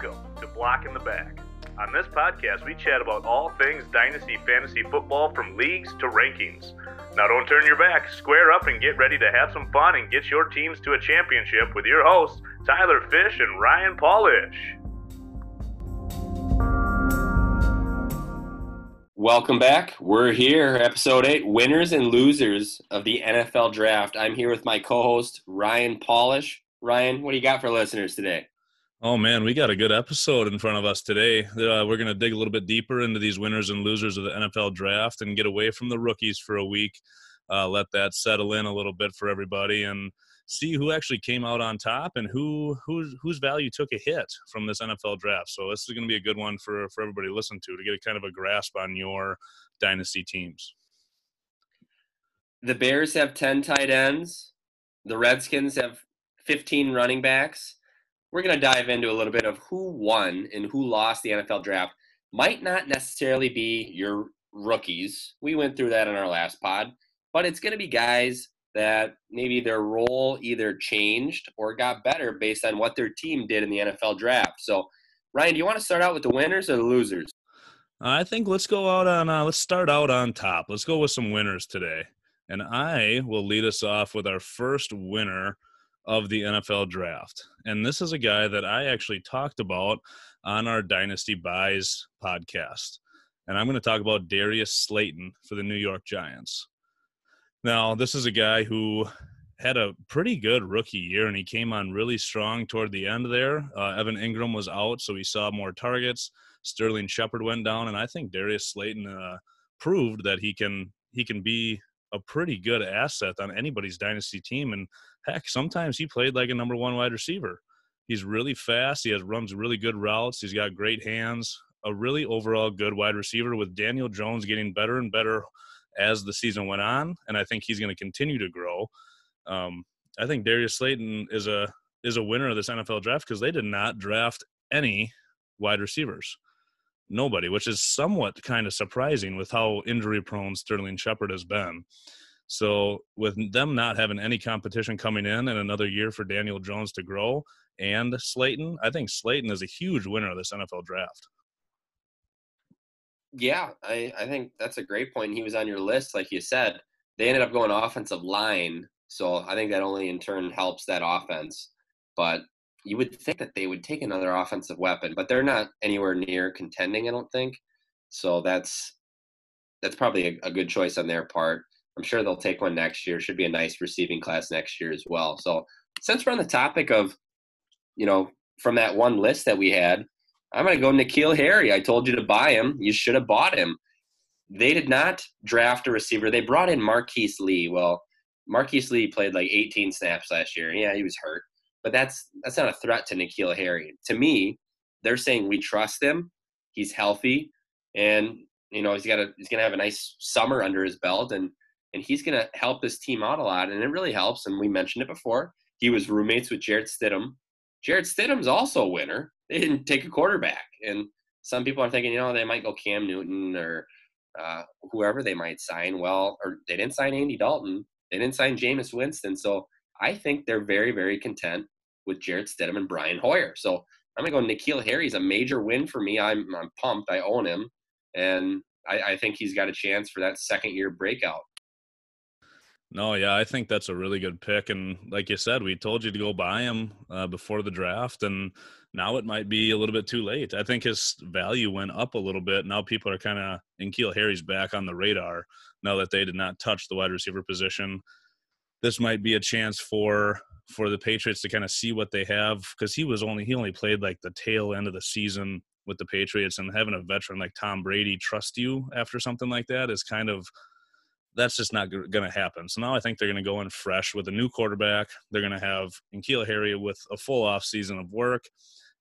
Welcome to Block in the Back. On this podcast, we chat about all things Dynasty Fantasy Football from leagues to rankings. Now, don't turn your back, square up, and get ready to have some fun and get your teams to a championship with your hosts, Tyler Fish and Ryan Paulish. Welcome back. We're here, episode eight, winners and losers of the NFL draft. I'm here with my co host, Ryan Paulish. Ryan, what do you got for listeners today? Oh man, we got a good episode in front of us today. Uh, we're going to dig a little bit deeper into these winners and losers of the NFL draft and get away from the rookies for a week. Uh, let that settle in a little bit for everybody and see who actually came out on top and who whose whose value took a hit from this NFL draft. So this is going to be a good one for for everybody to listen to to get a kind of a grasp on your dynasty teams. The Bears have 10 tight ends. The Redskins have 15 running backs we're going to dive into a little bit of who won and who lost the NFL draft. Might not necessarily be your rookies. We went through that in our last pod, but it's going to be guys that maybe their role either changed or got better based on what their team did in the NFL draft. So, Ryan, do you want to start out with the winners or the losers? I think let's go out on uh, let's start out on top. Let's go with some winners today. And I will lead us off with our first winner of the NFL draft. And this is a guy that I actually talked about on our Dynasty Buys podcast. And I'm going to talk about Darius Slayton for the New York Giants. Now, this is a guy who had a pretty good rookie year and he came on really strong toward the end there. Uh, Evan Engram was out, so he saw more targets. Sterling Shepard went down, and I think Darius Slayton uh, proved that he can he can be a pretty good asset on anybody's dynasty team. And heck, sometimes he played like a number one wide receiver. He's really fast. He has runs really good routes. He's got great hands. A really overall good wide receiver with Daniel Jones getting better and better as the season went on, and I think he's going to continue to grow. Um, I think Darius Slayton is a is a winner of this NFL draft because they did not draft any wide receivers nobody, which is somewhat kind of surprising with how injury prone Sterling Shepard has been. So, with them not having any competition coming in and another year for Daniel Jones to grow and Slayton, I think Slayton is a huge winner of this NFL draft. Yeah, I, I think that's a great point. He was on your list, like you said. They ended up going offensive line. So I think that only in turn helps that offense. But you would think that they would take another offensive weapon, but they're not anywhere near contending. I don't think. So that's that's probably a, a good choice on their part. I'm sure they'll take one next year. Should be a nice receiving class next year as well. So since we're on the topic of, you know, from that one list that we had, I'm going to go N'Keal Harry. I told you to buy him. You should have bought him. They did not draft a receiver. They brought in Marquise Lee. Well, Marquise Lee played like 18 snaps last year. Yeah, he was hurt but that's that's not a threat to N'Keal Harry. To me, they're saying we trust him. He's healthy, and you know he's got a he's gonna have a nice summer under his belt, and and he's gonna help this team out a lot, and it really helps. And we mentioned it before. He was roommates with Jarrett Stidham. Jarrett Stidham's also a winner. They didn't take a quarterback, and some people are thinking, you know, they might go Cam Newton or uh, whoever they might sign. Well, or they didn't sign Andy Dalton. They didn't sign Jameis Winston. So I think they're very, very content with Jarrett Stidham and Brian Hoyer. So I'm gonna go N'Keal Harry's a major win for me. I'm I'm pumped. I own him, and I, I think he's got a chance for that second year breakout. No, yeah, I think that's a really good pick. And like you said, we told you to go buy him uh, before the draft, and now it might be a little bit too late. I think his value went up a little bit. Now people are kind of N'Keal Harry's back on the radar now that they did not touch the wide receiver position this might be a chance for for the Patriots to kind of see what they have because he was only he only played like the tail end of the season with the Patriots and having a veteran like Tom Brady trust you after something like that is kind of that's just not going to happen. So now I think they're going to go in fresh with a new quarterback. They're going to have N'Keal Harry with a full off season of work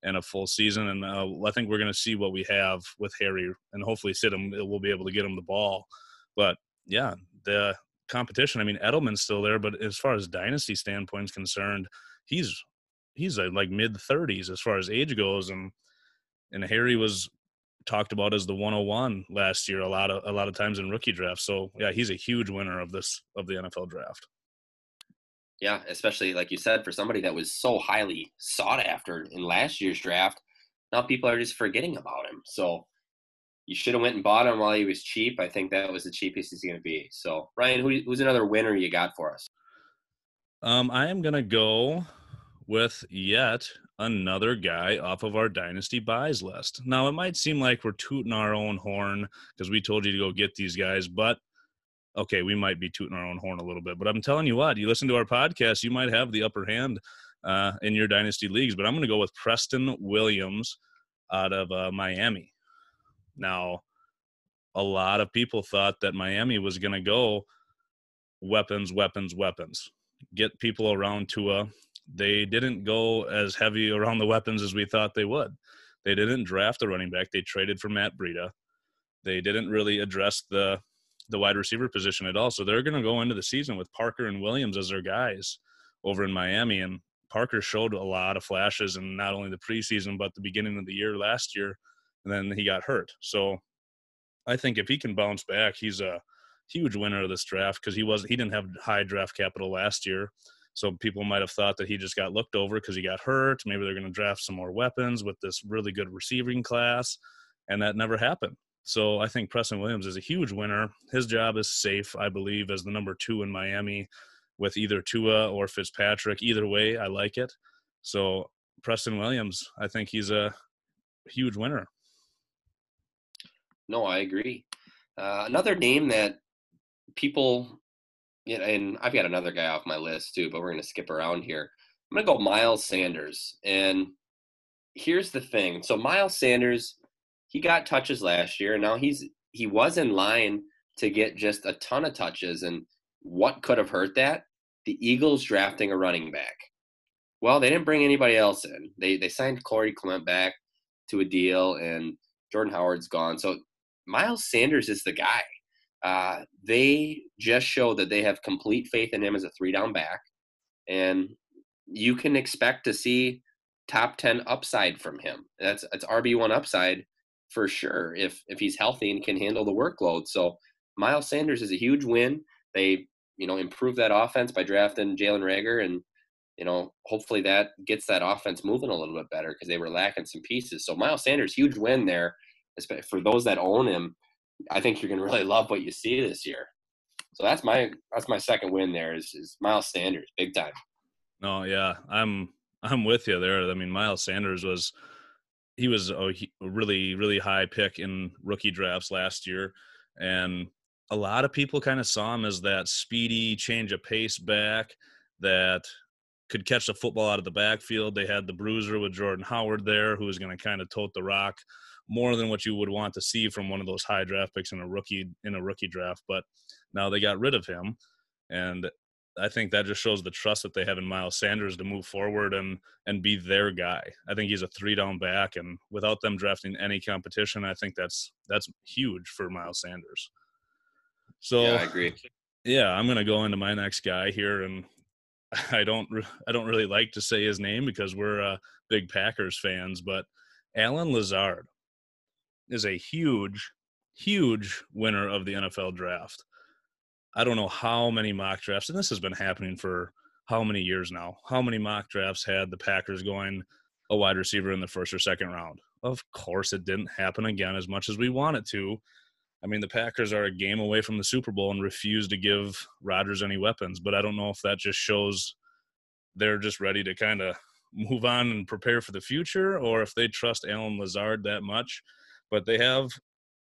and a full season, and uh, I think we're going to see what we have with Harry, and hopefully Stidham will be able to get him the ball. But yeah, the competition. I mean, Edelman's still there, but as far as dynasty standpoint is concerned, he's he's like mid 30s as far as age goes, and and Harry was talked about as the 101 last year a lot of a lot of times in rookie drafts. So yeah, he's a huge winner of this of the NFL draft. Yeah, especially like you said, for somebody that was so highly sought after in last year's draft. now people are just forgetting about him. So you should have went and bought him while he was cheap. I think that was the cheapest he's going to be. So Ryan, who, who's another winner you got for us? Um, I am going to go with yet another guy off of our dynasty buys list. Now, it might seem like we're tooting our own horn because we told you to go get these guys, but okay, we might be tooting our own horn a little bit. But I'm telling you what, you listen to our podcast, you might have the upper hand uh, in your dynasty leagues. But I'm going to go with Preston Williams out of uh, Miami. Now, a lot of people thought that Miami was going to go weapons, weapons, weapons, get people around Tua, they didn't go as heavy around the weapons as we thought they would. They didn't draft a running back. They traded for Matt Breida. They didn't really address the the wide receiver position at all. So they're going to go into the season with Parker and Williams as their guys over in Miami. And Parker showed a lot of flashes in not only the preseason but the beginning of the year last year, and then he got hurt. So I think if he can bounce back, he's a huge winner of this draft because he was he didn't have high draft capital last year. So people might have thought that he just got looked over because he got hurt. Maybe they're going to draft some more weapons with this really good receiving class, and that never happened. So I think Preston Williams is a huge winner. His job is safe, I believe, as the number two in Miami with either Tua or Fitzpatrick. Either way, I like it. So Preston Williams, I think he's a huge winner. No, I agree. Uh, another name that people and I've got another guy off my list too, but we're going to skip around here. I'm going to go Miles Sanders. And here's the thing. So Miles Sanders, he got touches last year, and now he's he was in line to get just a ton of touches. And what could have hurt that? The Eagles drafting a running back. Well, they didn't bring anybody else in. They they signed Corey Clement back to a deal, and Jordan Howard's gone. So Miles Sanders is the guy. Uh, they just show that they have complete faith in him as a three down back. And you can expect to see top 10 upside from him. That's that's RB1 upside for sure if if he's healthy and can handle the workload. So Miles Sanders is a huge win. They, you know, improve that offense by drafting Jalen Reagor and you know, hopefully that gets that offense moving a little bit better because they were lacking some pieces. So Miles Sanders, huge win there. For those that own him, I think you're going to really love what you see this year. So that's my that's my second win there is, is Miles Sanders, big time. No, yeah, I'm I'm with you there. I mean, Miles Sanders was he was a really really high pick in rookie drafts last year, and a lot of people kind of saw him as that speedy change of pace back that could catch the football out of the backfield. They had the bruiser with Jordan Howard there, who was going to kind of tote the rock more than what you would want to see from one of those high draft picks in a rookie in a rookie draft. But now they got rid of him, and I think that just shows the trust that they have in Miles Sanders to move forward and and be their guy. I think he's a three down back, and without them drafting any competition, I think that's that's huge for Miles Sanders. So yeah, I agree. Yeah, I'm gonna go into my next guy here, and I don't I don't really like to say his name because we're uh, big Packers fans, but Allen Lazard is a huge, huge winner of the NFL draft. I don't know how many mock drafts, and this has been happening for how many years now. How many mock drafts had the Packers going a wide receiver in the first or second round? Of course, it didn't happen again as much as we want it to. I mean, the Packers are a game away from the Super Bowl and refuse to give Rodgers any weapons, but I don't know if that just shows they're just ready to kind of move on and prepare for the future or if they trust Allen Lazard that much but they have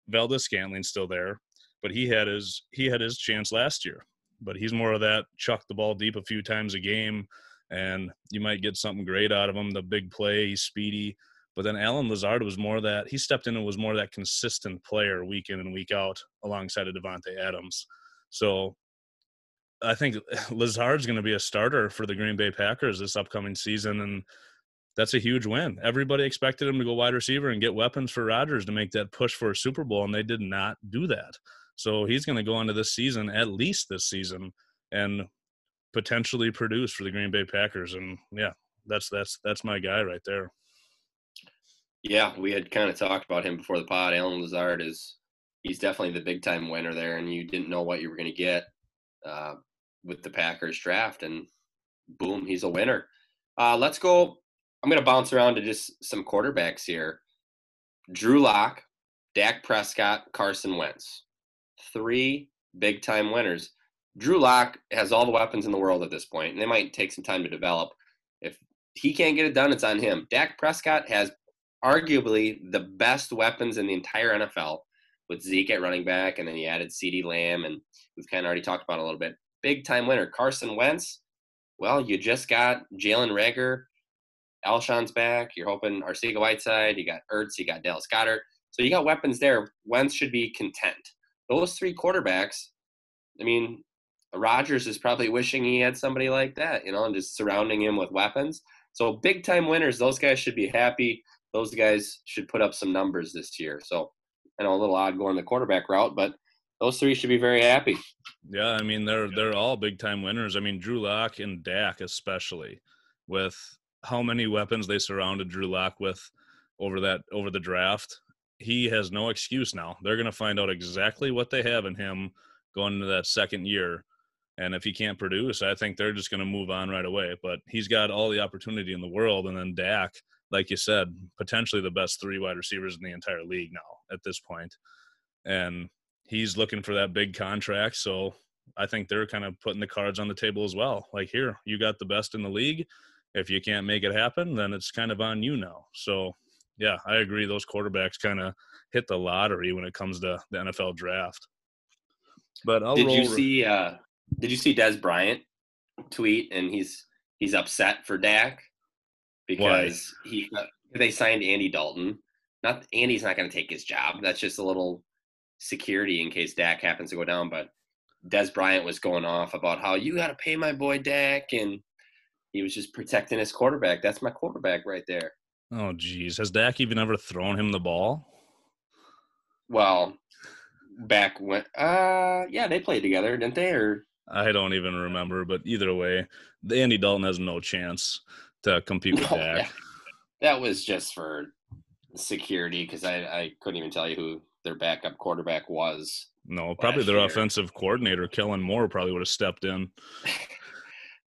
Valdes-Scantling still there, but he had his he had his chance last year. But he's more of that chuck the ball deep a few times a game, and you might get something great out of him. The big play, he's speedy. But then Allen Lazard was more that he stepped in and was more that consistent player week in and week out alongside of Davante Adams. So I think Lazard's going to be a starter for the Green Bay Packers this upcoming season, and that's a huge win. Everybody expected him to go wide receiver and get weapons for Rodgers to make that push for a Super Bowl, and they did not do that. So he's going to go into this season, at least this season, and potentially produce for the Green Bay Packers. And yeah, that's that's that's my guy right there. Yeah, we had kind of talked about him before the pod. Allen Lazard is he's definitely the big time winner there, and you didn't know what you were going to get uh, with the Packers draft, and boom, he's a winner. Uh, let's go I'm going to bounce around to just some quarterbacks here. Drew Lock, Dak Prescott, Carson Wentz. Three big time winners. Drew Lock has all the weapons in the world at this point, and they might take some time to develop. If he can't get it done, it's on him. Dak Prescott has arguably the best weapons in the entire NFL with Zeke at running back, and then he added CeeDee Lamb, and we've kind of already talked about a little bit. Big time winner. Carson Wentz, well, you just got Jalen Reagor, Alshon's back. You're hoping Arcega Whiteside, you got Ertz, you got Dallas Goedert. So you got weapons there. Wentz should be content. Those three quarterbacks, I mean, Rodgers is probably wishing he had somebody like that, you know, and just surrounding him with weapons. So big time winners, those guys should be happy. Those guys should put up some numbers this year. So I know a little odd going the quarterback route, but those three should be very happy. Yeah, I mean they're they're all big time winners. I mean Drew Lock and Dak especially, with how many weapons they surrounded Drew Lock with over that over the draft. He has no excuse now. They're going to find out exactly what they have in him going into that second year. And if he can't produce, I think they're just going to move on right away. But he's got all the opportunity in the world. And then Dak, like you said, potentially the best three wide receivers in the entire league now at this point. And he's looking for that big contract. So I think they're kind of putting the cards on the table as well. Like, here, you got the best in the league. If you can't make it happen, then it's kind of on you now. So, yeah, I agree. Those quarterbacks kind of hit the lottery when it comes to the NFL draft. But I'll did you see? Uh, did you see Dez Bryant tweet and he's he's upset for Dak because he they signed Andy Dalton. Not Andy's not going to take his job. That's just a little security in case Dak happens to go down. But Dez Bryant was going off about how you got to pay my boy Dak, and he was just protecting his quarterback. That's my quarterback right there. Oh, geez. Has Dak even ever thrown him the ball? Well, back when, uh, yeah, they played together, didn't they? Or I don't even remember, but either way, the Andy Dalton has no chance to compete with No, Dak. that was just for security because I, I couldn't even tell you who their backup quarterback was. No, probably their year. offensive coordinator, Kellen Moore, probably would have stepped in.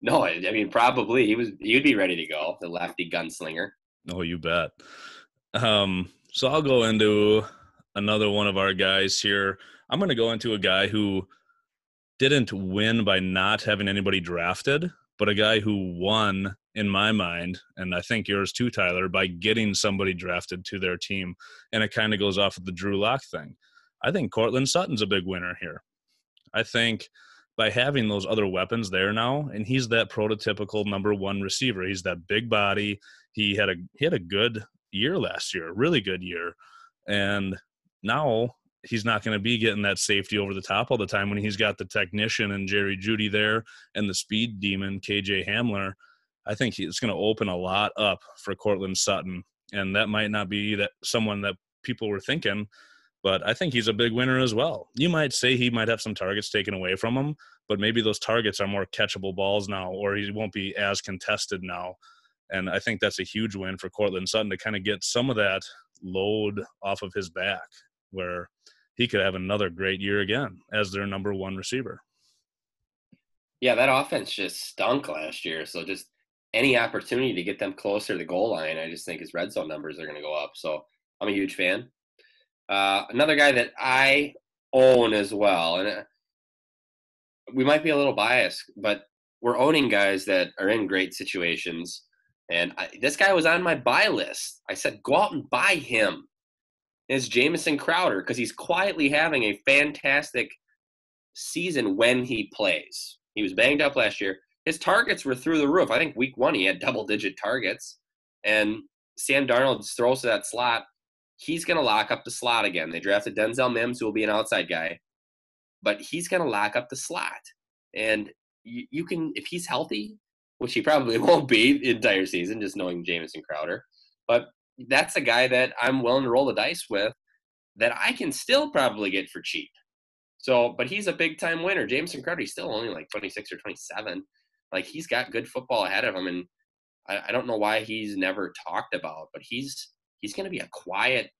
No, I, mean probably he was. You'd be ready to go, the lefty gunslinger. Oh, you bet. Um, so I'll go into another one of our guys here. I'm going to go into a guy who didn't win by not having anybody drafted, but a guy who won in my mind, and I think yours too, Tyler, by getting somebody drafted to their team. And it kind of goes off of the Drew Lock thing. I think Courtland Sutton's a big winner here. I think by having those other weapons there now, and he's that prototypical number one receiver. He's that big body. He had a he had a good year last year, really good year, and now he's not going to be getting that safety over the top all the time when he's got the technician and Jerry Jeudy there and the speed demon KJ Hamler. I think it's going to open a lot up for Courtland Sutton, and that might not be that someone that people were thinking, but I think he's a big winner as well. You might say he might have some targets taken away from him, but maybe those targets are more catchable balls now, or he won't be as contested now. And I think that's a huge win for Courtland Sutton to kind of get some of that load off of his back, where he could have another great year again as their number one receiver. Yeah, that offense just stunk last year. So just any opportunity to get them closer to the goal line, I just think his red zone numbers are going to go up. So I'm a huge fan. Uh, another guy that I own as well, and uh, we might be a little biased, but we're owning guys that are in great situations. And I, this guy was on my buy list. I said, go out and buy him. It's Jamison Crowder because he's quietly having a fantastic season when he plays. He was banged up last year. His targets were through the roof. I think week one he had double digit targets. And Sam Darnold throws to that slot. He's going to lock up the slot again. They drafted Denzel Mims, who will be an outside guy, but he's going to lock up the slot. And you, you can, if he's healthy, which he probably won't be the entire season, just knowing Jamison Crowder, but that's a guy that I'm willing to roll the dice with that I can still probably get for cheap. So, but he's a big time winner. Jamison Crowder, he's still only like 26 or 27. Like he's got good football ahead of him, and I, I don't know why he's never talked about, but he's he's going to be a quiet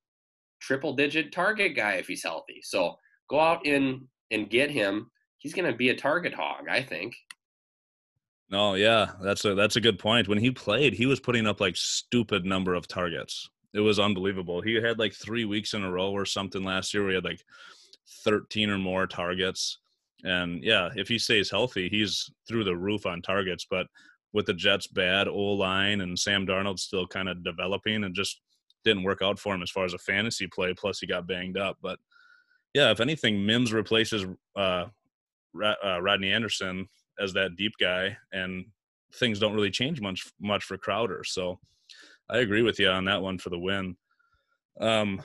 triple digit target guy if he's healthy. So go out and and get him. He's going to be a target hog, I think. No, yeah, that's a that's a good point. When he played, he was putting up like stupid number of targets. It was unbelievable. He had like three weeks in a row or something last year. He had like thirteen or more targets. And yeah, if he stays healthy, he's through the roof on targets. But with the Jets' bad O line and Sam Darnold still kind of developing, and just didn't work out for him as far as a fantasy play. Plus, he got banged up. But yeah, if anything, Mims replaces uh, uh, Rodney Anderson as that deep guy, and things don't really change much much for Crowder. So I agree with you on that one for the win. Um,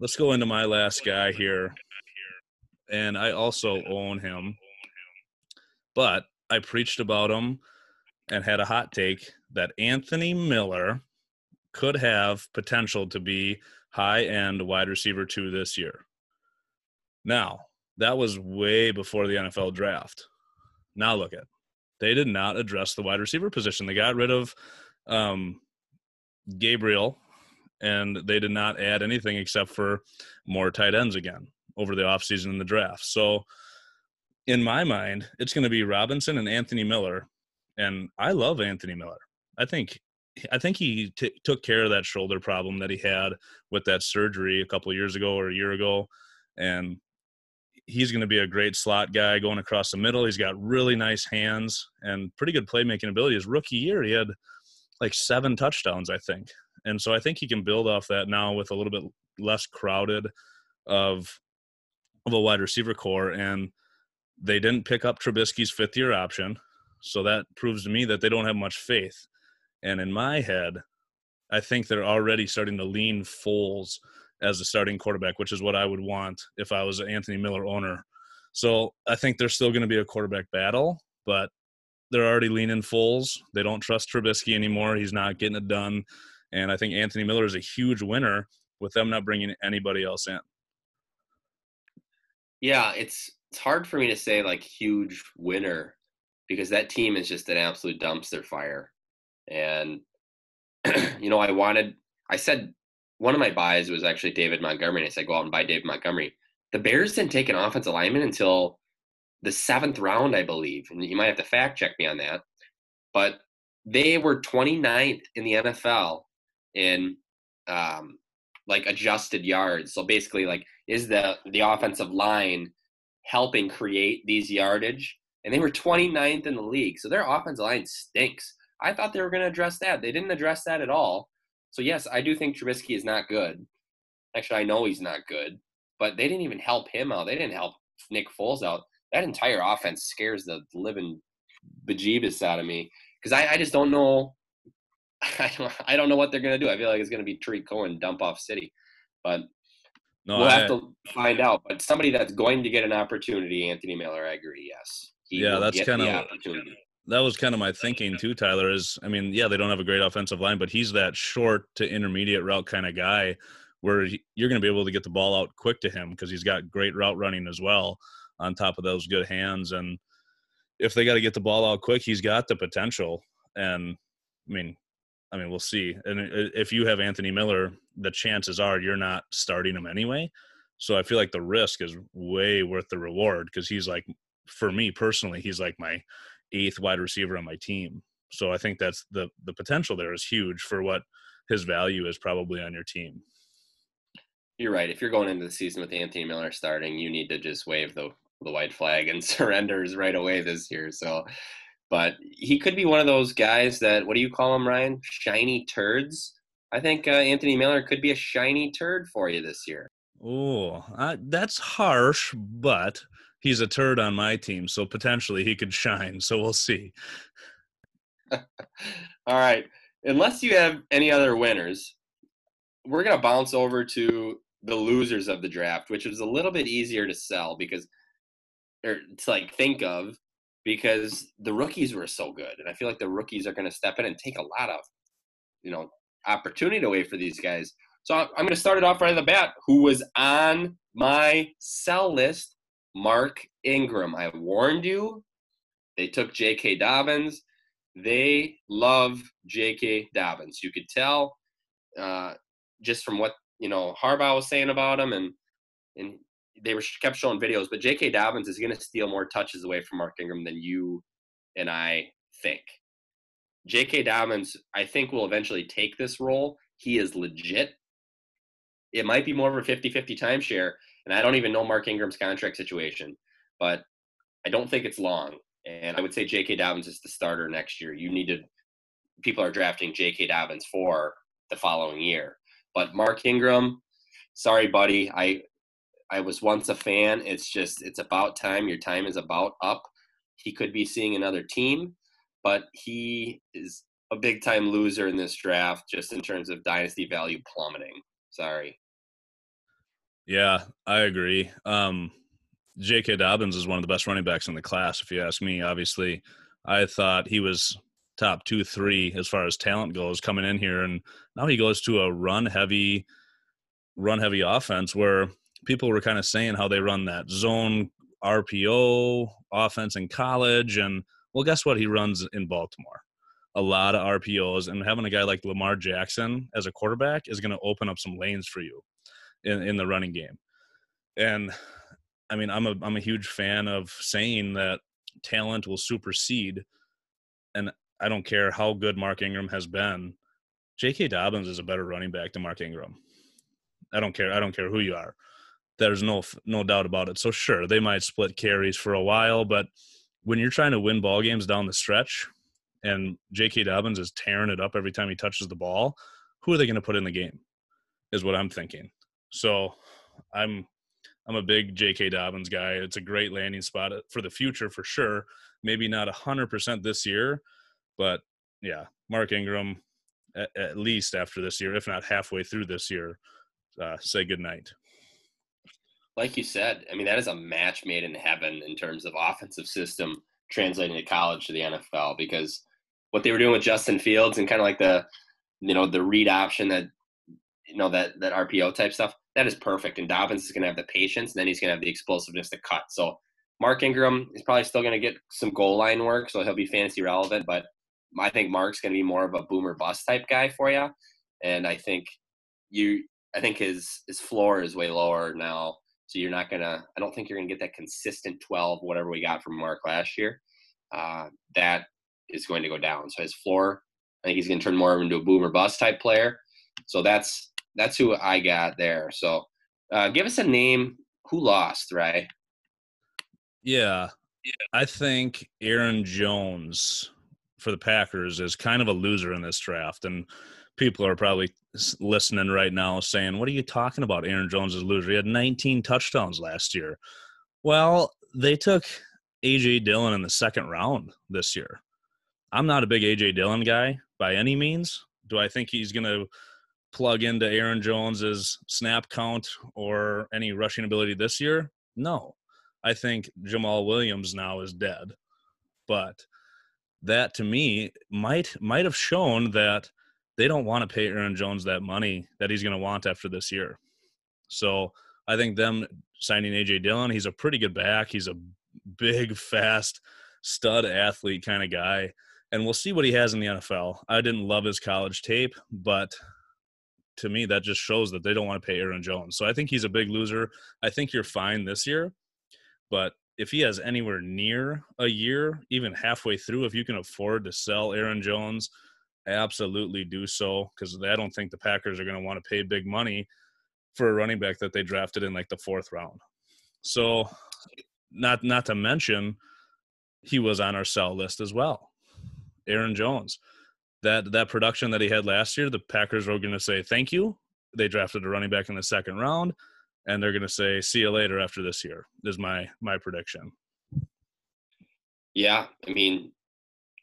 let's go into my last guy here, and I also own him, but I preached about him and had a hot take that Anthony Miller could have potential to be high end wide receiver two this year. Now, that was way before the NFL draft. Now look at they did not address the wide receiver position. They got rid of um, Gabriel, and they did not add anything except for more tight ends again over the offseason and the draft. So, in my mind, it's going to be Robinson and Anthony Miller, and I love Anthony Miller. I think I think he t- took care of that shoulder problem that he had with that surgery a couple years ago or a year ago, and he's going to be a great slot guy going across the middle. He's got really nice hands and pretty good playmaking ability. His rookie year, he had like seven touchdowns, I think. And so I think he can build off that now with a little bit less crowded of of a wide receiver core. And they didn't pick up Trubisky's fifth year option. So that proves to me that they don't have much faith. And in my head, I think they're already starting to lean Foles as a starting quarterback, which is what I would want if I was an Anthony Miller owner. So I think there's still going to be a quarterback battle, but they're already leaning Foles. They don't trust Trubisky anymore. He's not getting it done. And I think Anthony Miller is a huge winner with them not bringing anybody else in. Yeah, it's it's hard for me to say like huge winner because that team is just an absolute dumpster fire. And you know, I wanted I said one of my buys was actually David Montgomery, and I said go out and buy David Montgomery. The Bears didn't take an offensive lineman until the seventh round, I believe, and you might have to fact check me on that. But they were 29th in the NFL in um, like adjusted yards. So basically, like, is the the offensive line helping create these yardage? And they were 29th in the league. So their offensive line stinks. I thought they were going to address that. They didn't address that at all. So yes, I do think Trubisky is not good. Actually, I know he's not good, but they didn't even help him out. They didn't help Nick Foles out. That entire offense scares the living bejeebus out of me because I, I just don't know. I don't, I don't know what they're gonna do. I feel like it's gonna be Tarik Cohen dump off City, but no, we'll I, have to find out. But somebody that's going to get an opportunity, Anthony Miller, I agree. Yes, he yeah, that's kind of opportunity that was kind of my thinking too, Tyler. Is I mean, yeah, they don't have a great offensive line, but he's that short to intermediate route kind of guy where he, you're going to be able to get the ball out quick to him because he's got great route running as well on top of those good hands. And if they got to get the ball out quick, he's got the potential. And I mean, I mean, we'll see. And if you have Anthony Miller, the chances are you're not starting him anyway. So I feel like the risk is way worth the reward because he's like, for me personally, he's like my eighth wide receiver on my team. So I think that's the the potential there is huge for what his value is probably on your team. You're right. If you're going into the season with Anthony Miller starting, you need to just wave the the white flag and surrenders right away this year. So, but he could be one of those guys that what do you call him, Ryan? Shiny turds. I think uh, Anthony Miller could be a shiny turd for you this year. Oh, uh, that's harsh, but he's a turd on my team, so potentially he could shine. So we'll see. All right. Unless you have any other winners, we're going to bounce over to the losers of the draft, which is a little bit easier to sell because, or to like think of, because the rookies were so good. And I feel like the rookies are going to step in and take a lot of, you know, opportunity away for these guys. So I'm going to start it off right at the bat. Who was on my sell list Mark Ingram. I warned you. They took J.K. Dobbins. They love J.K. Dobbins. You could tell uh, just from what you know Harbaugh was saying about him, and and they were kept showing videos. But J.K. Dobbins is going to steal more touches away from Mark Ingram than you and I think. J.K. Dobbins, I think, will eventually take this role. He is legit. It might be more of a 50 50 timeshare. And I don't even know Mark Ingram's contract situation, but I don't think it's long. And I would say J.K. Dobbins is the starter next year. You need to, people are drafting J.K. Dobbins for the following year. But Mark Ingram, sorry, buddy. I, I was once a fan. It's just, it's about time. Your time is about up. He could be seeing another team, but he is a big time loser in this draft just in terms of dynasty value plummeting. Sorry. Yeah, I agree. Um, J.K. Dobbins is one of the best running backs in the class, if you ask me. Obviously, I thought he was top two, three as far as talent goes coming in here, and now he goes to a run heavy, run heavy offense where people were kind of saying how they run that zone RPO offense in college, and well, guess what? He runs in Baltimore. A lot of RPOs, and having a guy like Lamar Jackson as a quarterback is going to open up some lanes for you in, in the running game. And I mean, I'm a I'm a huge fan of saying that talent will supersede, and I don't care how good Mark Ingram has been. J.K. Dobbins is a better running back than Mark Ingram. I don't care. I don't care who you are. There's no no doubt about it. So sure, they might split carries for a while, but when you're trying to win ball games down the stretch, and J.K. Dobbins is tearing it up every time he touches the ball, who are they going to put in the game? Is what I'm thinking. So I'm I'm a big J.K. Dobbins guy. It's a great landing spot for the future for sure. Maybe not 100% this year, but yeah, Mark Ingram, at, at least after this year, if not halfway through this year, uh, say goodnight. Like you said, I mean, that is a match made in heaven in terms of offensive system translating to college to the NFL because what they were doing with Justin Fields and kind of like the, you know, the read option that, you know, that, that RPO type stuff that is perfect. And Dobbins is going to have the patience, and then he's going to have the explosiveness to cut. So Mark Ingram is probably still going to get some goal line work, so he'll be fantasy relevant. But I think Mark's going to be more of a boomer bust type guy for you. And I think you, I think his his floor is way lower now. So you're not gonna. I don't think you're gonna get that consistent 12, whatever we got from Mark last year. Uh, that is going to go down. So his floor, I think he's going to turn more into a boomer bust type player. So that's that's who I got there. So uh, give us a name. Who lost, right? Yeah, I think Aaron Jones for the Packers is kind of a loser in this draft, and people are probably listening right now saying, "What are you talking about? Aaron Jones is a loser. He had 19 touchdowns last year." Well, they took AJ Dillon in the second round this year. I'm not a big AJ Dillon guy by any means. Do I think he's going to plug into Aaron Jones's snap count or any rushing ability this year? No. I think Jamaal Williams now is dead. But that to me might might have shown that they don't want to pay Aaron Jones that money that he's going to want after this year. So I think them signing AJ Dillon, he's a pretty good back. He's a big, fast, stud athlete kind of guy. And we'll see what he has in the NFL. I didn't love his college tape, but to me, that just shows that they don't want to pay Aaron Jones. So I think he's a big loser. I think you're fine this year, but if he has anywhere near a year, even halfway through, if you can afford to sell Aaron Jones, absolutely do so because I don't think the Packers are going to want to pay big money for a running back that they drafted in like the fourth round. So, not not to mention, he was on our sell list as well, Aaron Jones that that production that he had last year, the Packers were going to say thank you. They drafted a running back in the second round, and they're going to say see you later after this year. Is my my prediction. Yeah, I mean,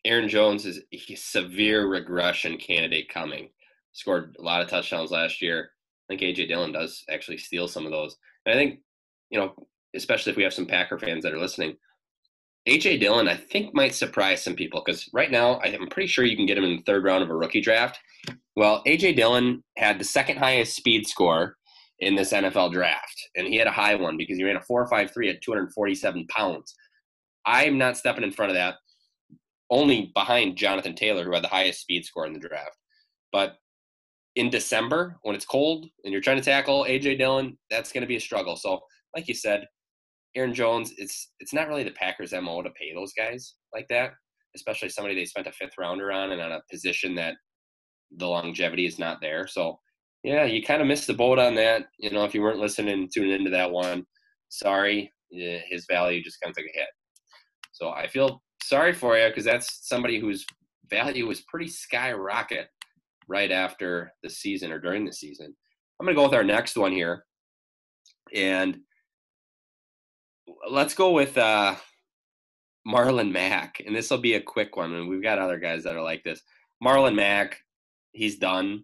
Aaron Jones is a severe regression candidate coming. Scored a lot of touchdowns last year. I think AJ Dillon does actually steal some of those. And I think, you know, especially if we have some Packer fans that are listening, AJ Dillon, I think, might surprise some people because right now I'm pretty sure you can get him in the third round of a rookie draft. Well, AJ Dillon had the second highest speed score in this NFL draft, and he had a high one because he ran a 4.53 at 247 pounds. I'm not stepping in front of that, only behind Jonathan Taylor, who had the highest speed score in the draft. But in December, when it's cold and you're trying to tackle AJ Dillon, that's going to be a struggle. So, like you said, Aaron Jones, it's it's not really the Packers' mo to pay those guys like that. especially somebody they spent a fifth rounder on and on a position that the longevity is not there. So yeah, you kind of missed the boat on that. You know, if you weren't listening, tuning into that one, sorry, eh, his value just kind of took a hit. So I feel sorry for you because that's somebody whose value was pretty skyrocket right after the season or during the season. I'm going to go with our next one here. And let's go with uh, Marlon Mack. And this will be a quick one. And we've got other guys that are like this. Marlon Mack, he's done.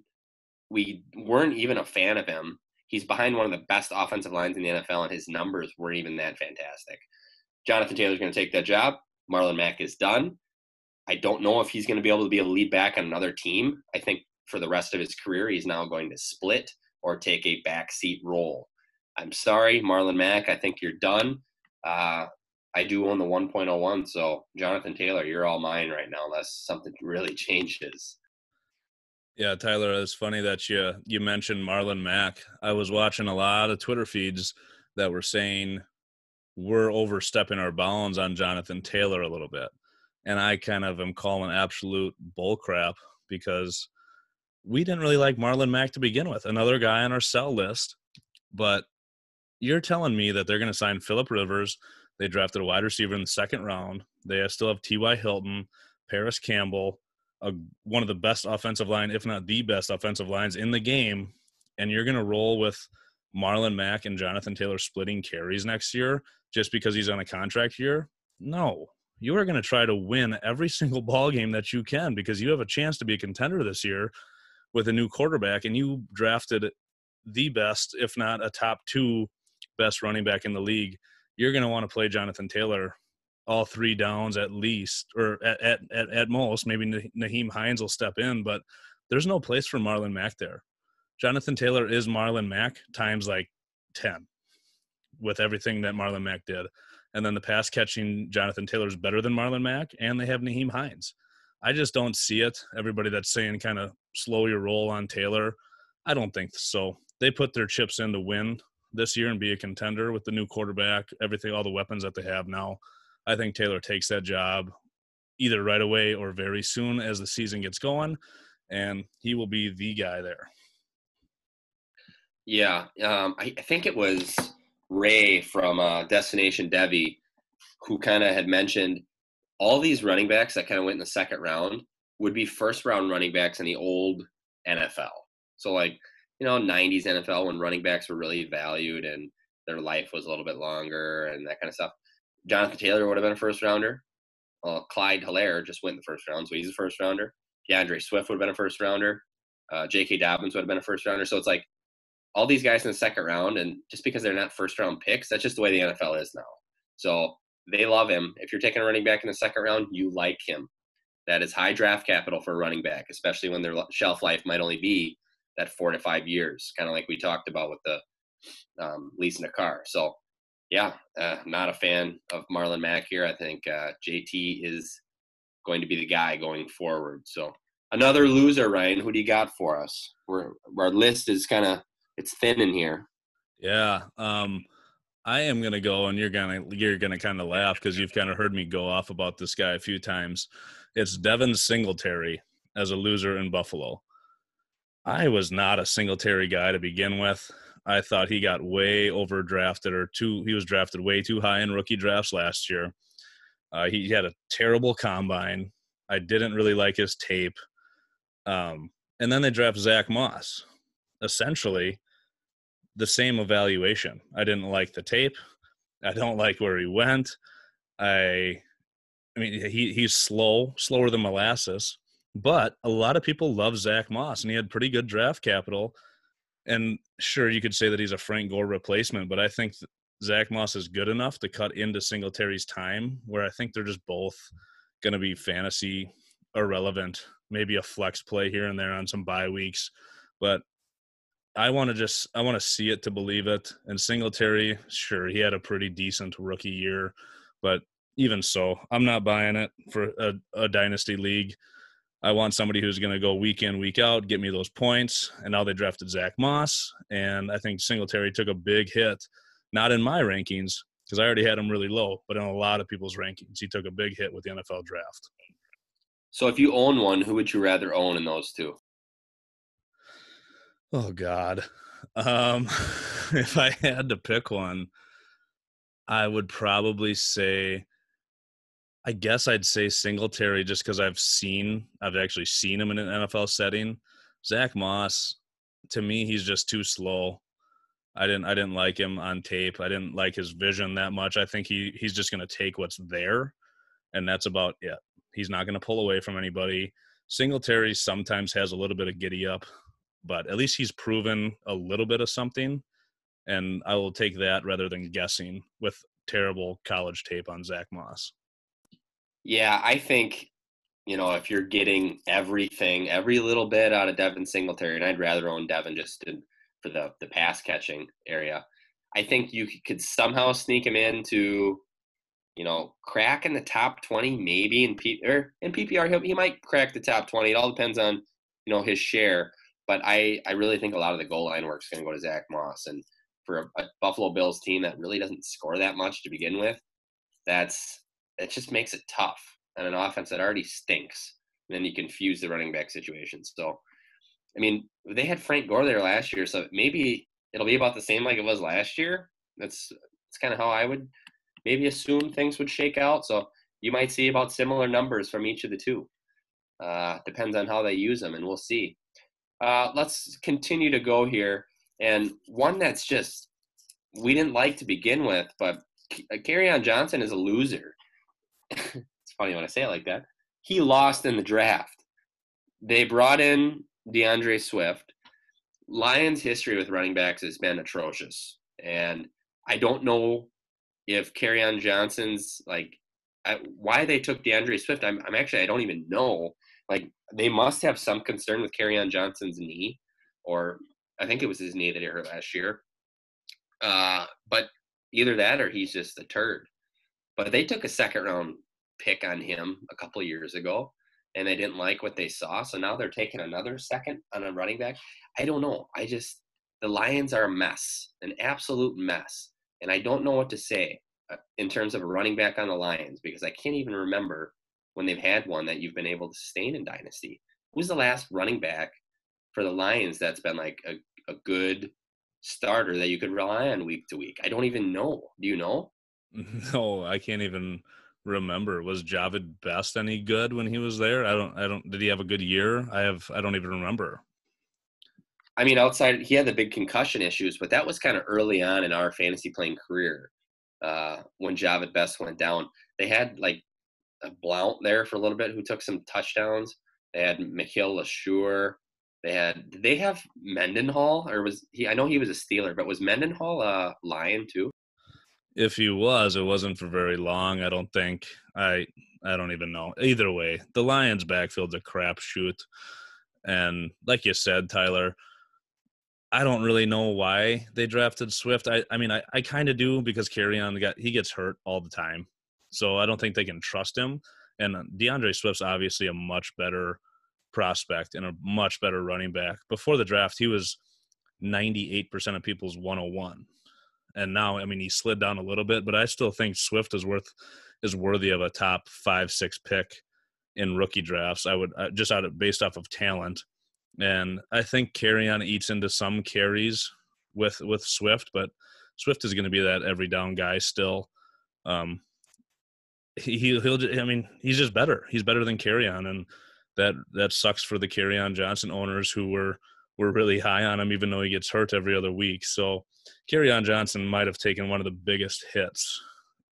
We weren't even a fan of him. He's behind one of the best offensive lines in the NFL, and his numbers weren't even that fantastic. Jonathan Taylor's going to take that job. Marlon Mack is done. I don't know if he's going to be able to be a lead back on another team. I think for the rest of his career, he's now going to split or take a backseat role. I'm sorry, Marlon Mack. I think you're done. Uh, I do own the 1.01, so Jonathan Taylor, you're all mine right now, unless something really changes. Yeah, Tyler, it's funny that you you mentioned Marlon Mack. I was watching a lot of Twitter feeds that were saying we're overstepping our bounds on Jonathan Taylor a little bit. And I kind of am calling absolute bullcrap because we didn't really like Marlon Mack to begin with, another guy on our sell list. But you're telling me that they're going to sign Philip Rivers. They drafted a wide receiver in the second round. They still have T.Y. Hilton, Parris Campbell, a, one of the best offensive line, if not the best offensive lines in the game. And you're going to roll with Marlon Mack and Jonathan Taylor splitting carries next year just because he's on a contract year? No. You are going to try to win every single ball game that you can because you have a chance to be a contender this year with a new quarterback and you drafted the best, if not a top two best running back in the league. You're going to want to play Jonathan Taylor all three downs at least, or at, at, at, at most. Maybe Nyheim Hines will step in, but there's no place for Marlon Mack there. Jonathan Taylor is Marlon Mack times like 10 with everything that Marlon Mack did. And then the pass catching Jonathan Taylor is better than Marlon Mack, and they have Nyheim Hines. I just don't see it. Everybody that's saying kind of slow your roll on Taylor, I don't think so. They put their chips in to win this year and be a contender with the new quarterback, everything, all the weapons that they have now. I think Taylor takes that job either right away or very soon as the season gets going, and he will be the guy there. Yeah, um, I, I, think it was Ray from uh, Destination Devy who kind of had mentioned all these running backs that kind of went in the second round would be first round running backs in the old NFL. So like you know 90s NFL when running backs were really valued and their life was a little bit longer and that kind of stuff. Jonathan Taylor would have been a first rounder. Well, Clyde Helaire just went in the first round, so he's a first rounder. D'Andre Swift would have been a first rounder. Uh, J.K. Dobbins would have been a first rounder. So it's like all these guys in the second round, and just because they're not first round picks, that's just the way the NFL is now. So they love him. If you're taking a running back in the second round, you like him. That is high draft capital for a running back, especially when their shelf life might only be that four to five years, kind of like we talked about with the um, leasing a car. So, yeah, uh, not a fan of Marlon Mack here. I think uh, JT is going to be the guy going forward. So, another loser, Ryan. Who do you got for us? We're, our list is kind of it's thin in here. Yeah. Um, I am gonna go, and you're gonna you're gonna kind of laugh because you've kind of heard me go off about this guy a few times. It's Devin Singletary as a loser in Buffalo. I was not a Singletary guy to begin with. I thought he got way overdrafted or too. He was drafted way too high in rookie drafts last year. Uh, he had a terrible combine. I didn't really like his tape. Um, and then they draft Zach Moss. Essentially, the same evaluation. I didn't like the tape. I don't like where he went. I I mean he he's slow, slower than molasses. But a lot of people love Zach Moss and he had pretty good draft capital. And sure you could say that he's a Frank Gore replacement, but I think Zach Moss is good enough to cut into Singletary's time where I think they're just both gonna be fantasy irrelevant. Maybe a flex play here and there on some bye weeks. But I want to just I want to see it to believe it. And Singletary, sure, he had a pretty decent rookie year, but even so, I'm not buying it for a, a dynasty league. I want somebody who's going to go week in, week out, get me those points. And now they drafted Zach Moss, and I think Singletary took a big hit, not in my rankings because I already had him really low, but in a lot of people's rankings, he took a big hit with the NFL draft. So if you own one, who would you rather own in those two? Oh God. Um if I had to pick one, I would probably say I guess I'd say Singletary just because I've seen I've actually seen him in an NFL setting. Zach Moss, to me, he's just too slow. I didn't I didn't like him on tape. I didn't like his vision that much. I think he he's just gonna take what's there, and that's about it. He's not gonna pull away from anybody. Singletary sometimes has a little bit of giddy up, but at least he's proven a little bit of something. And I will take that rather than guessing with terrible college tape on Zach Moss. Yeah, I think you know if you're getting everything, every little bit out of Devin Singletary, and I'd rather own Devin just for the the pass catching area. I think you could somehow sneak him into, you know, crack in the top twenty, maybe in P or in PPR he, he might crack the top twenty. It all depends on you know his share. But I I really think a lot of the goal line work is going to go to Zach Moss, and for a, a Buffalo Bills team that really doesn't score that much to begin with, that's it just makes it tough on an offense that already stinks. And then you confuse the running back situation. So, I mean, they had Frank Gore there last year, so maybe it'll be about the same like it was last year. That's that's kind of how I would maybe assume things would shake out. So you might see about similar numbers from each of the two. Uh, depends on how they use them, and we'll see. Uh, let's continue to go here. And one that's just we didn't like to begin with, but Kerryon Johnson is a loser. it's funny when I say it like that. He lost in the draft. They brought in DeAndre Swift. Lions' history with running backs has been atrocious, and I don't know if Kerryon Johnson's like I, why they took DeAndre Swift. I'm, I'm actually I don't even know. Like they must have some concern with Kerryon Johnson's knee, or I think it was his knee that he hurt last year. Uh, but either that or he's just a turd. But they took a second round pick on him a couple years ago and they didn't like what they saw. So now they're taking another second on a running back. I don't know. I just, the Lions are a mess, an absolute mess. And I don't know what to say uh, in terms of a running back on the Lions because I can't even remember when they've had one that you've been able to sustain in Dynasty. Who's the last running back for the Lions that's been like a, a good starter that you could rely on week to week? I don't even know. Do you know? No, I can't even remember. Was Jahvid Best any good when he was there? I don't. I don't. Did he have a good year? I have. I don't even remember. I mean, outside he had the big concussion issues, but that was kind of early on in our fantasy playing career uh, when Jahvid Best went down. They had like a Blount there for a little bit who took some touchdowns. They had Mikel Leshoure. They had did they have Mendenhall or was he? I know he was a Steeler, but was Mendenhall a Lion too? If he was, it wasn't for very long. I don't think. I I don't even know. Either way, the Lions' backfield's a crapshoot, and like you said, Tyler, I don't really know why they drafted Swift. I I mean, I, I kind of do because Kerryon got he gets hurt all the time, so I don't think they can trust him. And DeAndre Swift's obviously a much better prospect and a much better running back. Before the draft, he was 98% of people's 101 and now I mean he slid down a little bit, but I still think Swift is worth is worthy of a top five six pick in rookie drafts. I would uh, just out of based off of talent, and I think Kerryon eats into some carries with with Swift, but Swift is going to be that every down guy still. Um, he he'll I mean he's just better. He's better than Kerryon, and that that sucks for the Kerryon Johnson owners who were were really high on him, even though he gets hurt every other week. So Kerryon Johnson might have taken one of the biggest hits,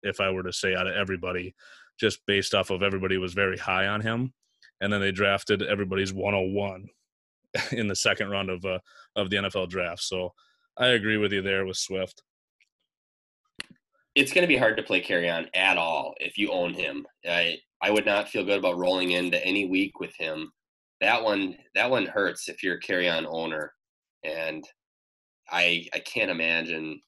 if I were to say, out of everybody, just based off of everybody was very high on him, and then they drafted everybody's 101 in the second round of uh, of the NFL draft. So I agree with you there with Swift. It's going to be hard to play Kerryon at all if you own him. I I would not feel good about rolling into any week with him. That one that one hurts if you're a Kerryon owner, and I I can't imagine.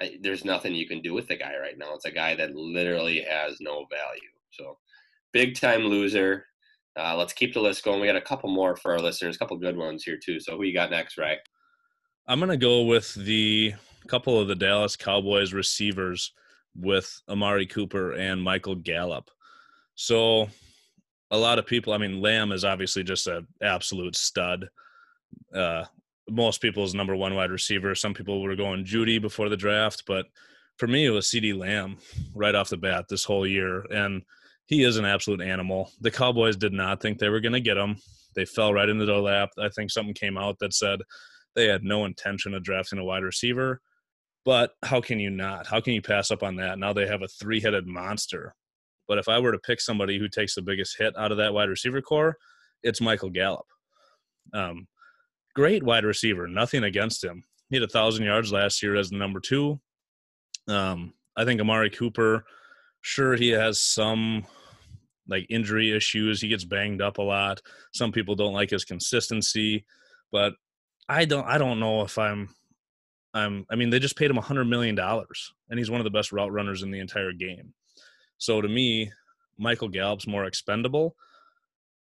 I, there's nothing you can do with the guy right now. It's a guy that literally has no value. So, big time loser. Uh, let's keep the list going. We got a couple more for our listeners, a couple good ones here too. So, who you got next, right? I'm gonna go with the couple of the Dallas Cowboys receivers with Amari Cooper and Michael Gallup. So, a lot of people. I mean, Lamb is obviously just an absolute stud. Uh, most people's number one wide receiver. Some people were going Jeudy before the draft, but for me, it was CeeDee Lamb right off the bat this whole year. And he is an absolute animal. The Cowboys did not think they were going to get him. They fell right into their lap. I think something came out that said they had no intention of drafting a wide receiver. But how can you not? How can you pass up on that? Now they have a three headed monster. But if I were to pick somebody who takes the biggest hit out of that wide receiver core, it's Michael Gallup. Um, great wide receiver, nothing against him. He had a thousand yards last year as the number two. Um, I think Amari Cooper, sure he has some like injury issues. He gets banged up a lot. Some people don't like his consistency, but I don't. I don't know if I'm. I'm. I mean, they just paid him a hundred million dollars, and he's one of the best route runners in the entire game. So to me, Michael Gallup's more expendable.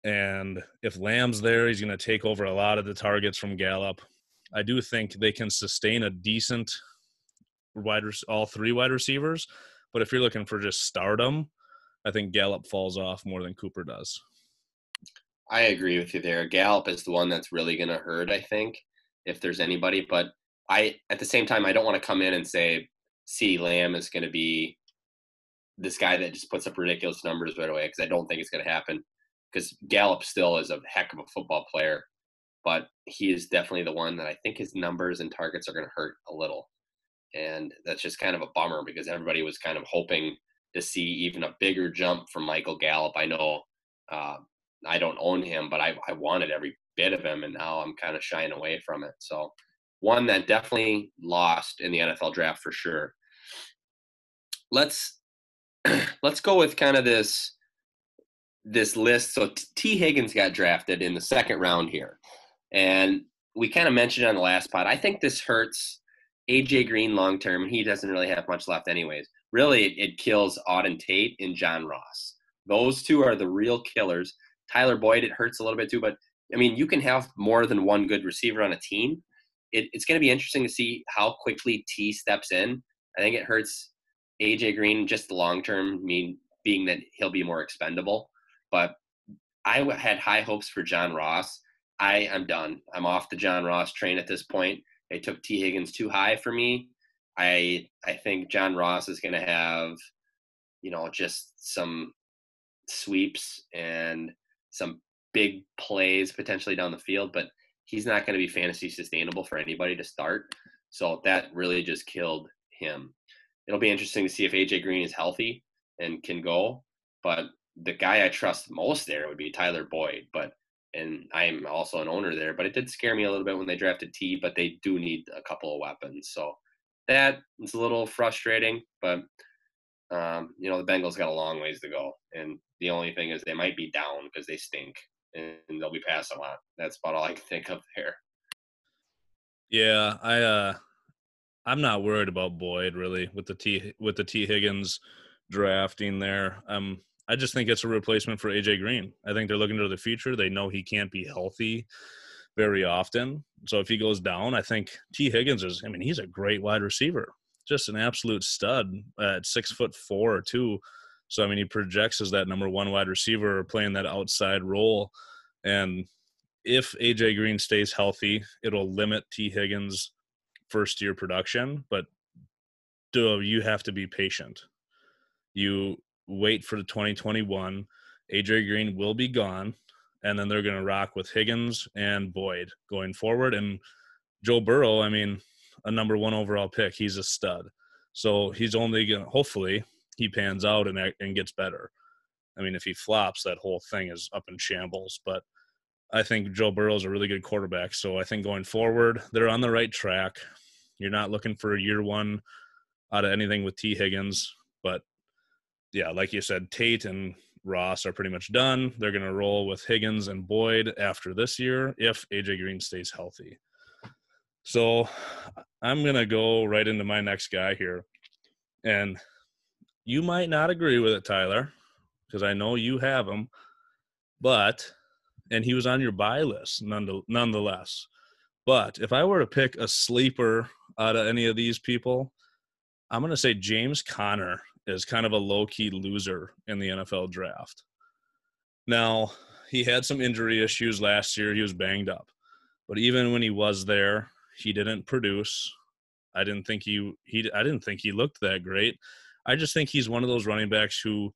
And if Lamb's there, he's going to take over a lot of the targets from Gallup. I do think they can sustain a decent wide, all three wide receivers. But if you're looking for just stardom, I think Gallup falls off more than Cooper does. I agree with you there. Gallup is the one that's really going to hurt, I think, if there's anybody. But I, at the same time, I don't want to come in and say, see, Lamb is going to be this guy that just puts up ridiculous numbers right away because I don't think it's going to happen. Because Gallup still is a heck of a football player, but he is definitely the one that I think his numbers and targets are going to hurt a little. And that's just kind of a bummer because everybody was kind of hoping to see even a bigger jump from Michael Gallup. I know uh, I don't own him, but I, I wanted every bit of him, and now I'm kind of shying away from it. So, one that definitely lost in the NFL draft for sure. Let's let's go with kind of this this list. So Tee Higgins got drafted in the second round here, and we kind of mentioned on the last pod. I think this hurts AJ Green long term, he doesn't really have much left anyways. Really, it, it kills Auden Tate and John Ross. Those two are the real killers. Tyler Boyd, it hurts a little bit too, but I mean, you can have more than one good receiver on a team. It, it's going to be interesting to see how quickly T steps in. I think it hurts AJ Green just the long term, mean being that he'll be more expendable. But I had high hopes for John Ross. I am done. I'm off the John Ross train at this point. They took Tee Higgins too high for me. I I think John Ross is going to have, you know, just some sweeps and some big plays potentially down the field, but he's not going to be fantasy sustainable for anybody to start. So that really just killed him it'll be interesting to see if AJ Green is healthy and can go. But the guy I trust most there would be Tyler Boyd. But and I'm also an owner there. But it did scare me a little bit when they drafted T. But they do need a couple of weapons, so that is a little frustrating. But um, you know the Bengals got a long ways to go, and the only thing is they might be down because they stink and they'll be passing a lot. That's about all I can think of there. Yeah, I uh I'm not worried about Boyd really with the T with the Tee Higgins drafting there. Um, I just think it's a replacement for AJ Green. I think they're looking to the future. They know he can't be healthy very often. So if he goes down, I think Tee Higgins is. I mean, he's a great wide receiver, just an absolute stud at six foot four or two. So I mean, he projects as that number one wide receiver playing that outside role. And if AJ Green stays healthy, it'll limit Tee Higgins' first year production, but do you have to be patient. You wait for the 2021. AJ Green will be gone, and then they're going to rock with Higgins and Boyd going forward. And Joe Burrow, I mean, a number one overall pick. He's a stud. So he's only going to, hopefully, he pans out and, and gets better. I mean, if he flops, that whole thing is up in shambles. But I think Joe Burrow is a really good quarterback. So I think going forward, they're on the right track. You're not looking for a year one out of anything with Tee Higgins. But yeah, like you said, Tate and Ross are pretty much done. They're going to roll with Higgins and Boyd after this year if AJ Green stays healthy. So I'm going to go right into my next guy here. And you might not agree with it, Tyler, because I know you have him. But and he was on your buy list nonetheless. But if I were to pick a sleeper out of any of these people, I'm going to say James Conner is kind of a low key loser in the NFL draft. Now, he had some injury issues last year. He was banged up. But even when he was there, he didn't produce. I didn't think he he I didn't think he looked that great. I just think he's one of those running backs who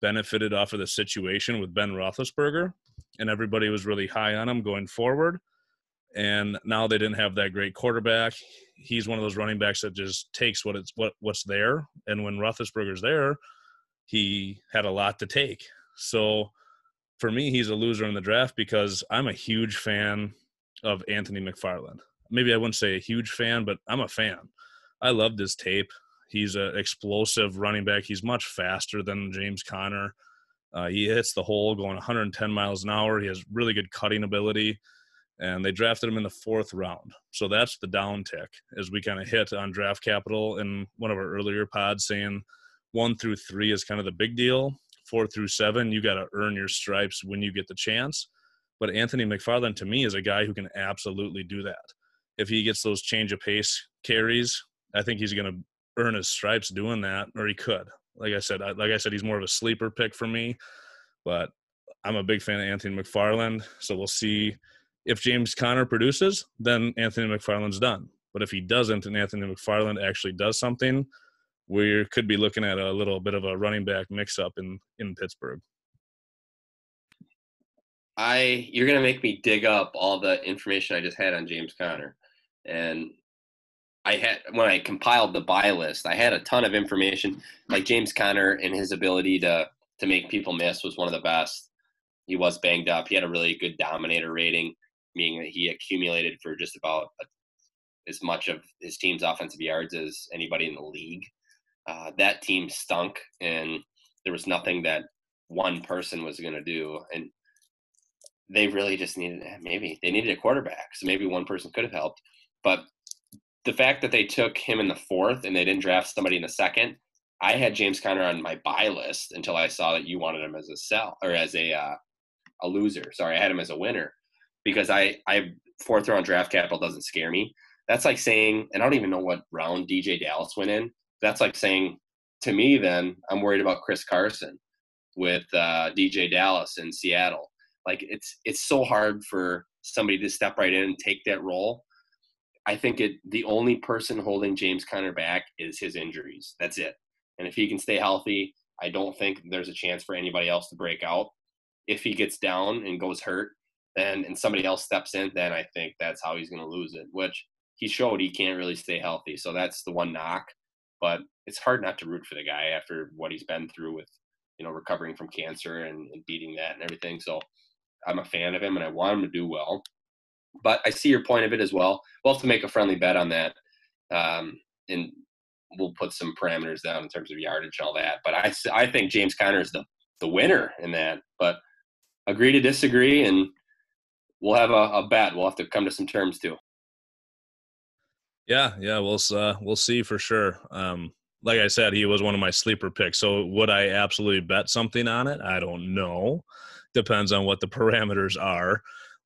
benefited off of the situation with Ben Roethlisberger, and everybody was really high on him going forward. And now they didn't have that great quarterback. He's one of those running backs that just takes what it's what what's there. And when Roethlisberger's there, he had a lot to take. So for me, he's a loser in the draft because I'm a huge fan of Anthony McFarland. Maybe I wouldn't say a huge fan, but I'm a fan. I loved his tape. He's an explosive running back. He's much faster than James Conner. Uh, he hits the hole going 110 miles an hour. He has really good cutting ability, and they drafted him in the fourth round. So that's the down tick as we kind of hit on draft capital in one of our earlier pods, saying one through three is kind of the big deal. Four through seven, you got to earn your stripes when you get the chance. But Anthony McFarland to me is a guy who can absolutely do that. If he gets those change of pace carries, I think he's going to earn his stripes doing that, or he could. Like I said, I, like I said, he's more of a sleeper pick for me. But I'm a big fan of Anthony McFarland, so we'll see if James Conner produces, then Anthony McFarland's done. But if he doesn't, and Anthony McFarland actually does something, we could be looking at a little bit of a running back mix-up in in Pittsburgh. I you're gonna make me dig up all the information I just had on James Conner, and I had when I compiled the buy list, I had a ton of information. Like James Conner and his ability to to make people miss was one of the best. He was banged up. He had a really good dominator rating, meaning that he accumulated for just about as much of his team's offensive yards as anybody in the league. Uh, that team stunk, and there was nothing that one person was going to do. And they really just needed maybe they needed a quarterback, so maybe one person could have helped. But the fact that they took him in the fourth and they didn't draft somebody in the second, I had James Conner on my buy list until I saw that you wanted him as a sell or as a uh, a loser. Sorry, I had him as a winner because I I fourth round draft capital doesn't scare me. That's like saying, and I don't even know what round DeeJay Dallas went in. That's like saying to me, then I'm worried about Chris Carson with uh, DeeJay Dallas in Seattle. Like it's it's so hard for somebody to step right in and take that role. I think it the only person holding James Conner back is his injuries. That's it. And if he can stay healthy, I don't think there's a chance for anybody else to break out. If he gets down and goes hurt, then and somebody else steps in, then I think that's how he's going to lose it. Which he showed he can't really stay healthy. So that's the one knock. But it's hard not to root for the guy after what he's been through with, you know, recovering from cancer and, and beating that and everything. So I'm a fan of him and I want him to do well. But I see your point of it as well. We'll have to make a friendly bet on that. Um, and we'll put some parameters down in terms of yardage and all that. But I, I think James Conner is the, the winner in that. But agree to disagree, and we'll have a, a bet. We'll have to come to some terms too. Yeah, yeah, we'll uh, we'll see for sure. Um, like I said, he was one of my sleeper picks. So would I absolutely bet something on it? I don't know. Depends on what the parameters are.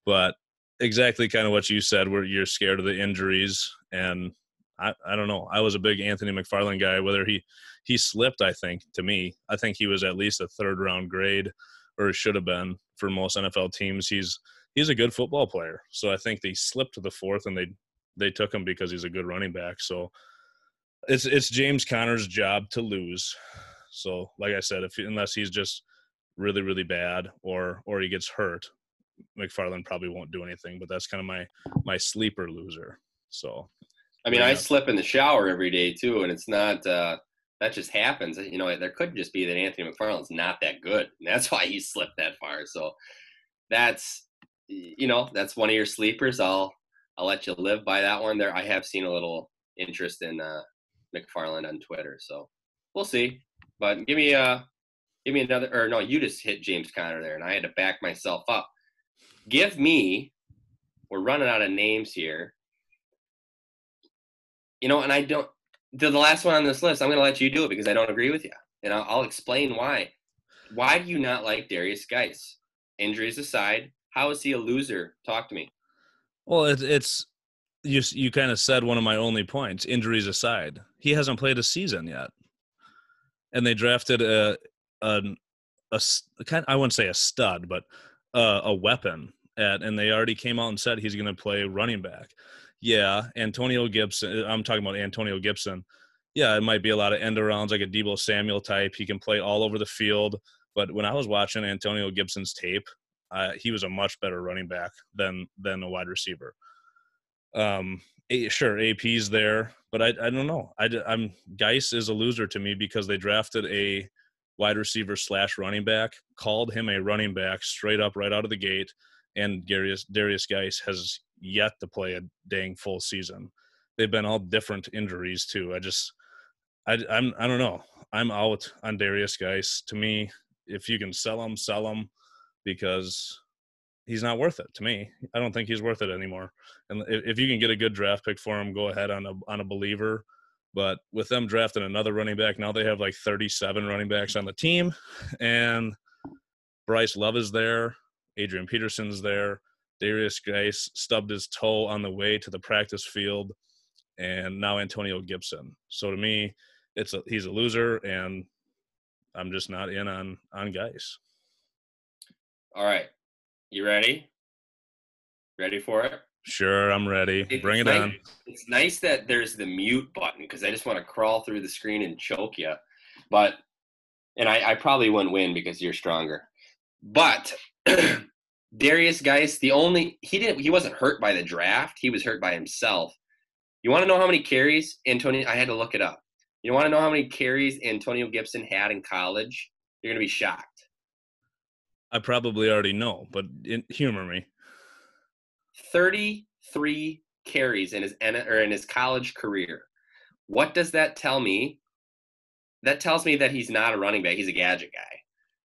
But exactly kind of what you said, where you're scared of the injuries. And I, I don't know. I was a big Anthony McFarland guy, whether he he slipped, I think, to me. I think he was at least a third round grade, or should have been for most NFL teams. He's he's a good football player. So I think they slipped to the fourth and they they took him because he's a good running back. So it's it's James Conner's job to lose. So like I said, if unless he's just really really bad or or he gets hurt, McFarland probably won't do anything. But that's kind of my my sleeper loser. So I mean, yeah. I slip in the shower every day too, and it's not uh that just happens. You know, there could just be that Anthony McFarland's not that good, and that's why he slipped that far. So that's you know that's one of your sleepers. I'll I'll let you live by that one. There, I have seen a little interest in uh, McFarland on Twitter, so we'll see. But give me a give me another or no, you just hit James Conner there, and I had to back myself up. Give me. We're running out of names here. You know, and I don't. to The last one on this list, I'm going to let you do it because I don't agree with you, and I'll, I'll explain why. Why do you not like Darius Guice? Injuries aside, how is he a loser? Talk to me. Well, it, it's you. You kind of said one of my only points. Injuries aside, he hasn't played a season yet, and they drafted a, a a kind. I wouldn't say a stud, but uh, a weapon. At and they already came out and said he's going to play running back. Yeah, Antonio Gibson. I'm talking about Antonio Gibson. Yeah, it might be a lot of end arounds like a Deebo Samuel type. He can play all over the field. But when I was watching Antonio Gibson's tape, uh, he was a much better running back than than a wide receiver. Um, sure, AP's there, but I I don't know. I I'm Guice is a loser to me because they drafted a wide receiver slash running back, called him a running back straight up right out of the gate, and Darius Darius Guice has yet to play a dang full season. They've been all different injuries too. I just I I'm I don't know. I'm out on Darius Guice. To me, if you can sell him, sell him because he's not worth it to me. I don't think he's worth it anymore. And if you can get a good draft pick for him, go ahead on a on a believer. But with them drafting another running back, now they have like 37 running backs on the team, and Bryce Love is there, Adrian Peterson's there, Darius Guice stubbed his toe on the way to the practice field, and now Antonio Gibson. So to me, it's a, he's a loser, and I'm just not in on on Guice. All right, you ready? Ready for it? Sure, I'm ready. It's Bring it nice, on. It's nice that there's the mute button because I just want to crawl through the screen and choke you. But, and I, I probably wouldn't win because you're stronger. But Darius Guice, the only he didn't he wasn't hurt by the draft. He was hurt by himself. You want to know how many carries Antonio? I had to look it up. You want to know how many carries Antonio Gibson had in college? You're gonna be shocked. I probably already know, but humor me. 33 carries in his or in his college career. What does that tell me? That tells me that he's not a running back. He's a gadget guy.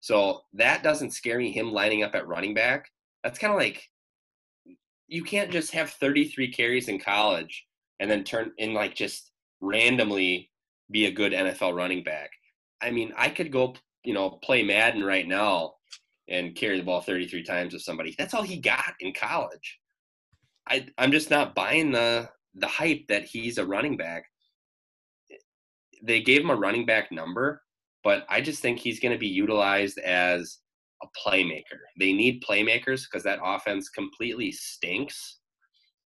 So that doesn't scare me. Him lining up at running back. That's kind of like you can't just have 33 carries in college and then turn in like just randomly be a good NFL running back. I mean, I could go, you know, play Madden right now and carry the ball 33 times with somebody. That's all he got in college. I I'm just not buying the the hype that he's a running back. They gave him a running back number, but I just think he's going to be utilized as a playmaker. They need playmakers because that offense completely stinks.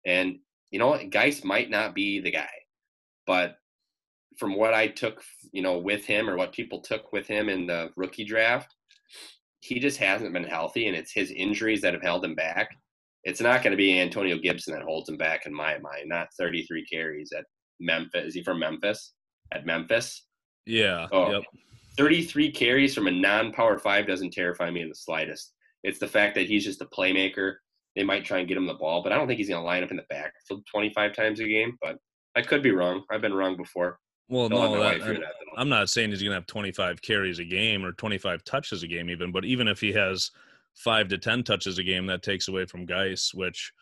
And you know what, Guice might not be the guy, but from what I took, you know, with him or what people took with him in the rookie draft, he just hasn't been healthy, and it's his injuries that have held him back. It's not going to be Antonio Gibson that holds him back in my mind. Not 33 carries at Memphis. Is he from Memphis? At Memphis? Yeah. Oh, yep. 33 carries from a non-power five doesn't terrify me in the slightest. It's the fact that he's just a playmaker. They might try and get him the ball, but I don't think he's going to line up in the backfield 25 times a game. But I could be wrong. I've been wrong before. Well, Don't no, that, that, I'm not saying he's going to have 25 carries a game or 25 touches a game, even. But even if he has five to 10 touches a game, that takes away from Guice, which,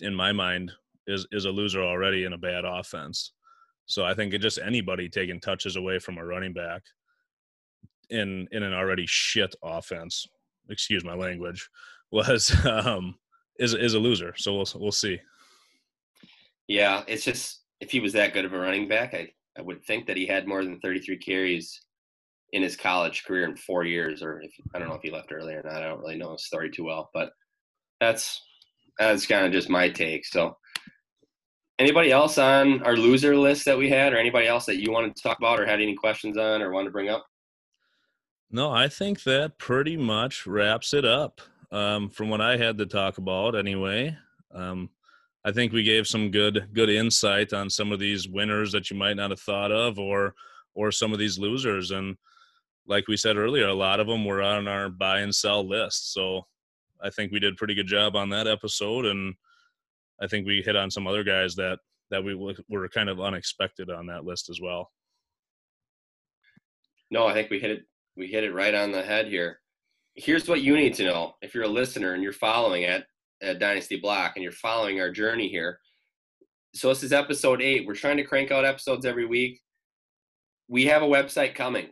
in my mind, is is a loser already in a bad offense. So I think it just anybody taking touches away from a running back in in an already shit offense, excuse my language, was um is is a loser. So we'll we'll see. Yeah, it's just if he was that good of a running back, I I would think that he had more than 33 carries in his college career in four years, or if I don't know if he left early or not. I don't really know his story too well, but that's that's kind of just my take. So, anybody else on our loser list that we had, or anybody else that you wanted to talk about, or had any questions on, or wanted to bring up? No, I think that pretty much wraps it up um, from what I had to talk about, anyway. Um, I think we gave some good good insight on some of these winners that you might not have thought of, or or some of these losers. And like we said earlier, a lot of them were on our buy and sell list. So I think we did a pretty good job on that episode, and I think we hit on some other guys that that we were kind of unexpected on that list as well. No, I think we hit it we hit it right on the head here. Here's what you need to know if you're a listener and you're following it at Dynasty Block and you're following our journey here. So this is episode eight. We're trying to crank out episodes every week. We have a website coming.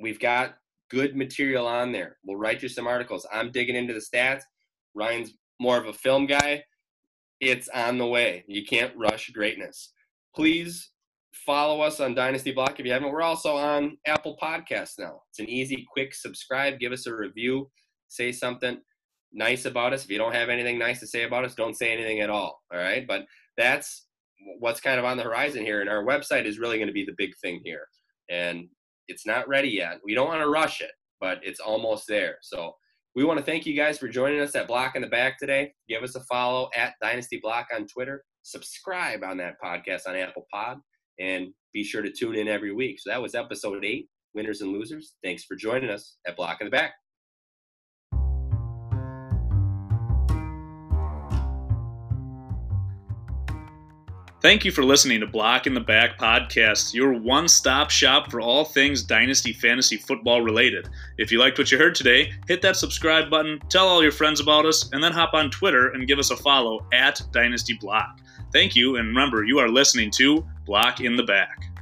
We've got good material on there. We'll write you some articles. I'm digging into the stats. Ryan's more of a film guy. It's on the way. You can't rush greatness. Please follow us on Dynasty Block if you haven't. We're also on Apple Podcasts now. It's an easy, quick subscribe. Give us a review. Say something nice about us. If you don't have anything nice to say about us, don't say anything at all. All right. But that's what's kind of on the horizon here. And our website is really going to be the big thing here. And it's not ready yet. We don't want to rush it, but it's almost there. So we want to thank you guys for joining us at Block in the Back today. Give us a follow at Dynasty Block on Twitter. Subscribe on that podcast on Apple Pod and be sure to tune in every week. So that was episode eight, winners and losers. Thanks for joining us at Block in the Back. Thank you for listening to Block in the Back podcast, your one stop shop for all things Dynasty Fantasy Football related. If you liked what you heard today, hit that subscribe button, tell all your friends about us, and then hop on Twitter and give us a follow at Dynasty Block. Thank you, and remember, you are listening to Block in the Back.